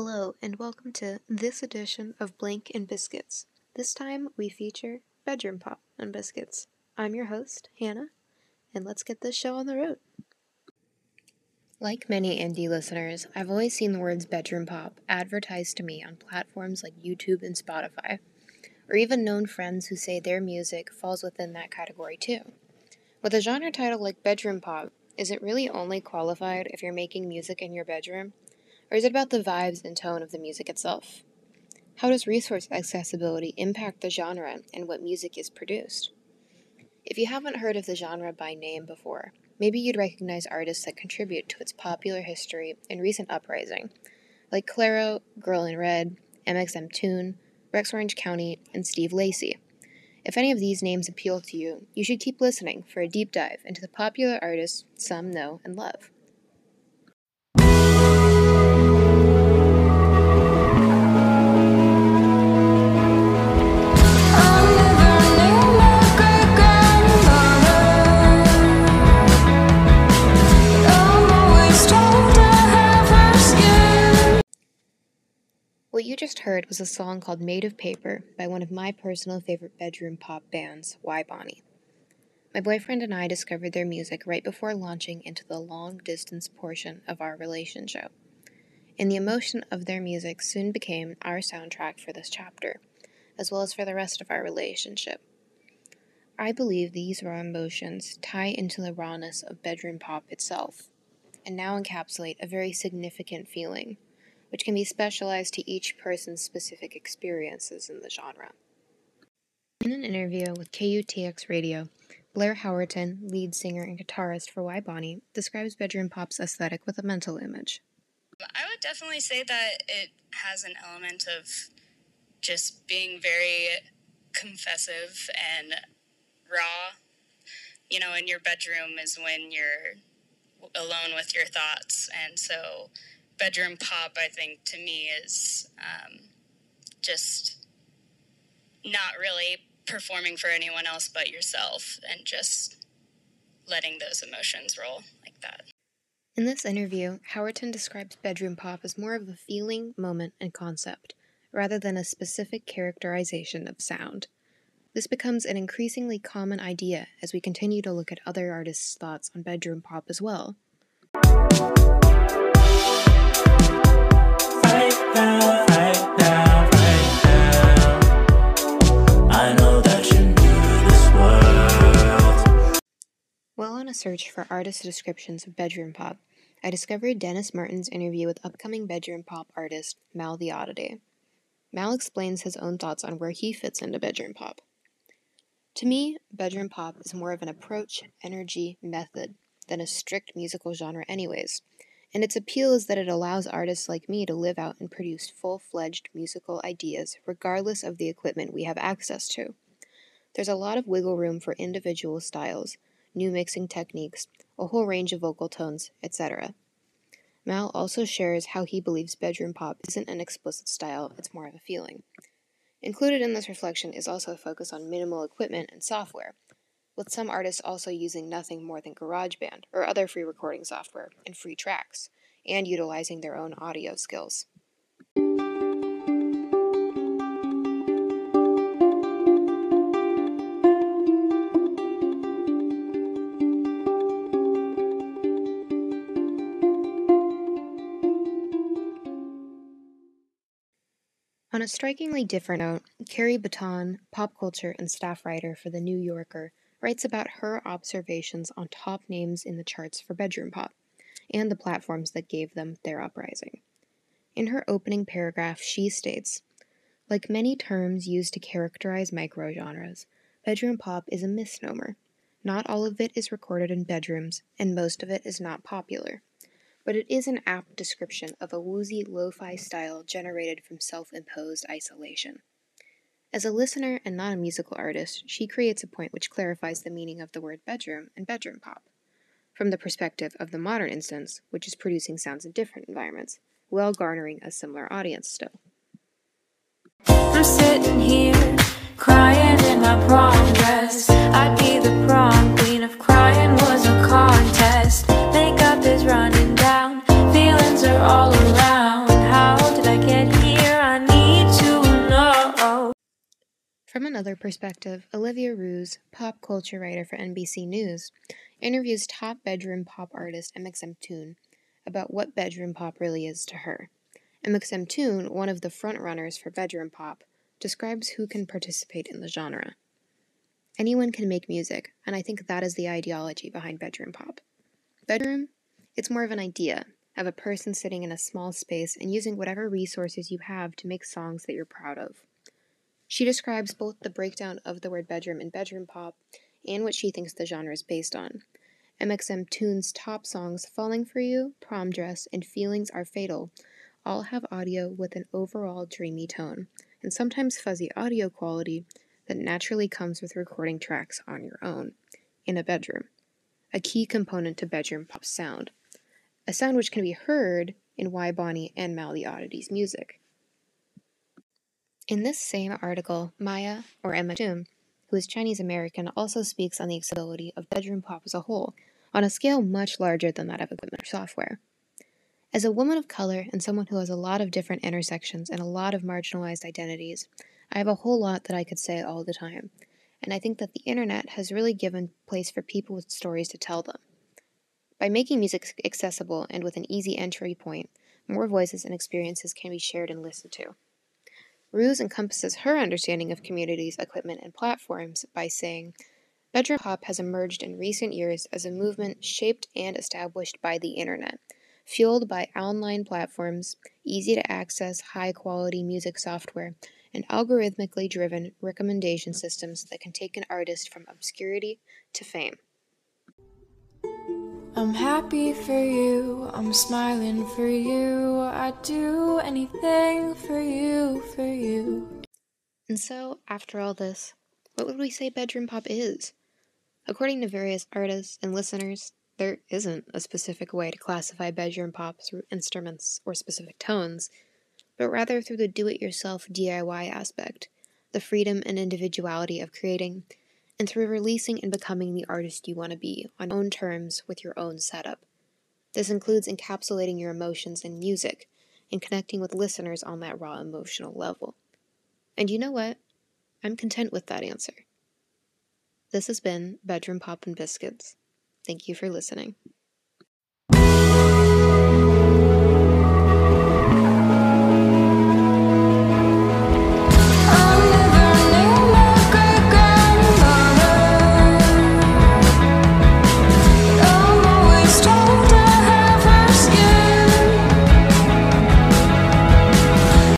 Hello, and welcome to this edition of Blank and Biscuits. This time we feature Bedroom Pop and Biscuits. I'm your host, Hannah, and let's get this show on the road. Like many indie listeners, I've always seen the words bedroom pop advertised to me on platforms like YouTube and Spotify, or even known friends who say their music falls within that category too. With a genre title like bedroom pop, is it really only qualified if you're making music in your bedroom? Or is it about the vibes and tone of the music itself? How does resource accessibility impact the genre and what music is produced? If you haven't heard of the genre by name before, maybe you'd recognize artists that contribute to its popular history and recent uprising, like Clairo, Girl in Red, mxmtoon, Rex Orange County, and Steve Lacy. If any of these names appeal to you, you should keep listening for a deep dive into the popular artists some know and love. You just heard was a song called Made of Paper by one of my personal favorite bedroom pop bands, Why Bonnie. My boyfriend and I discovered their music right before launching into the long distance portion of our relationship. And the emotion of their music soon became our soundtrack for this chapter, as well as for the rest of our relationship. I believe these raw emotions tie into the rawness of bedroom pop itself, and now encapsulate a very significant feeling which can be specialized to each person's specific experiences in the genre. In an interview with KUTX Radio, Blair Howerton, lead singer and guitarist for Why Bonnie, describes bedroom pop's aesthetic with a mental image. I would definitely say that it has an element of just being very confessive and raw. You know, in your bedroom is when you're alone with your thoughts, and so bedroom pop, I think, to me is um, just not really performing for anyone else but yourself and just letting those emotions roll like that. In this interview, Howerton describes bedroom pop as more of a feeling, moment, and concept, rather than a specific characterization of sound. This becomes an increasingly common idea as we continue to look at other artists' thoughts on bedroom pop as well. While on a search for artist descriptions of bedroom pop, I discovered Dennis Martin's interview with upcoming bedroom pop artist Mal the Oddity. Mal explains his own thoughts on where he fits into bedroom pop. To me, bedroom pop is more of an approach, energy, method than a strict musical genre, anyways and its appeal is that it allows artists like me to live out and produce full fledged musical ideas regardless of the equipment we have access to. There's a lot of wiggle room for individual styles, new mixing techniques, a whole range of vocal tones, etc. Mal also shares how he believes bedroom pop isn't an explicit style, it's more of a feeling. Included in this reflection is also a focus on minimal equipment and software, with some artists also using nothing more than GarageBand or other free recording software and free tracks, and utilizing their own audio skills. On a strikingly different note, Carrie Battan, pop culture and staff writer for The New Yorker, writes about her observations on top names in the charts for bedroom pop and the platforms that gave them their uprising. In her opening paragraph, she states Like many terms used to characterize microgenres, bedroom pop is a misnomer. Not all of it is recorded in bedrooms, and most of it is not popular. But it is an apt description of a woozy lo fi style generated from self imposed isolation. As a listener and not a musical artist, she creates a point which clarifies the meaning of the word bedroom and bedroom pop. From the perspective of the modern instance, which is producing sounds in different environments, while garnering a similar audience still. I'm sitting here, crying in my prom dress. I'd be the prom queen if crying another perspective, Olivia Ruse, pop culture writer for NBC News, interviews top bedroom pop artist mxmtoon about what bedroom pop really is to her. mxmtoon, one of the frontrunners for bedroom pop, describes who can participate in the genre. Anyone can make music, and I think that is the ideology behind bedroom pop. Bedroom? It's more of an idea of a person sitting in a small space and using whatever resources you have to make songs that you're proud of. She describes both the breakdown of the word bedroom in bedroom pop and what she thinks the genre is based on. mxmtoon's top songs, Falling for You, Prom Dress, and Feelings Are Fatal, all have audio with an overall dreamy tone, and sometimes fuzzy audio quality that naturally comes with recording tracks on your own, in a bedroom, a key component to bedroom pop sound, a sound which can be heard in Why Bonnie and Mal the Oddities music. In this same article, Maia, or mxmtoon, who is Chinese American, also speaks on the accessibility of bedroom pop as a whole, on a scale much larger than that of equipment or software. As a woman of color and someone who has a lot of different intersections and a lot of marginalized identities, I have a whole lot that I could say all the time, and I think that the internet has really given place for people with stories to tell them. By making music accessible and with an easy entry point, more voices and experiences can be shared and listened to. Ruse encompasses her understanding of communities, equipment, and platforms by saying, Bedroom pop has emerged in recent years as a movement shaped and established by the internet, fueled by online platforms, easy to access, high quality music software, and algorithmically driven recommendation systems that can take an artist from obscurity to fame. I'm happy for you, I'm smiling for you. I'd do anything for you, for you. And so, after all this, what would we say bedroom pop is? According to various artists and listeners, there isn't a specific way to classify bedroom pop through instruments or specific tones, but rather through the do it yourself DIY aspect, the freedom and individuality of creating, and through releasing and becoming the artist you want to be on own terms with your own setup. This includes encapsulating your emotions in music and connecting with listeners on that raw emotional level. And you know what? I'm content with that answer. This has been Bedroom Pop and Biscuits. Thank you for listening.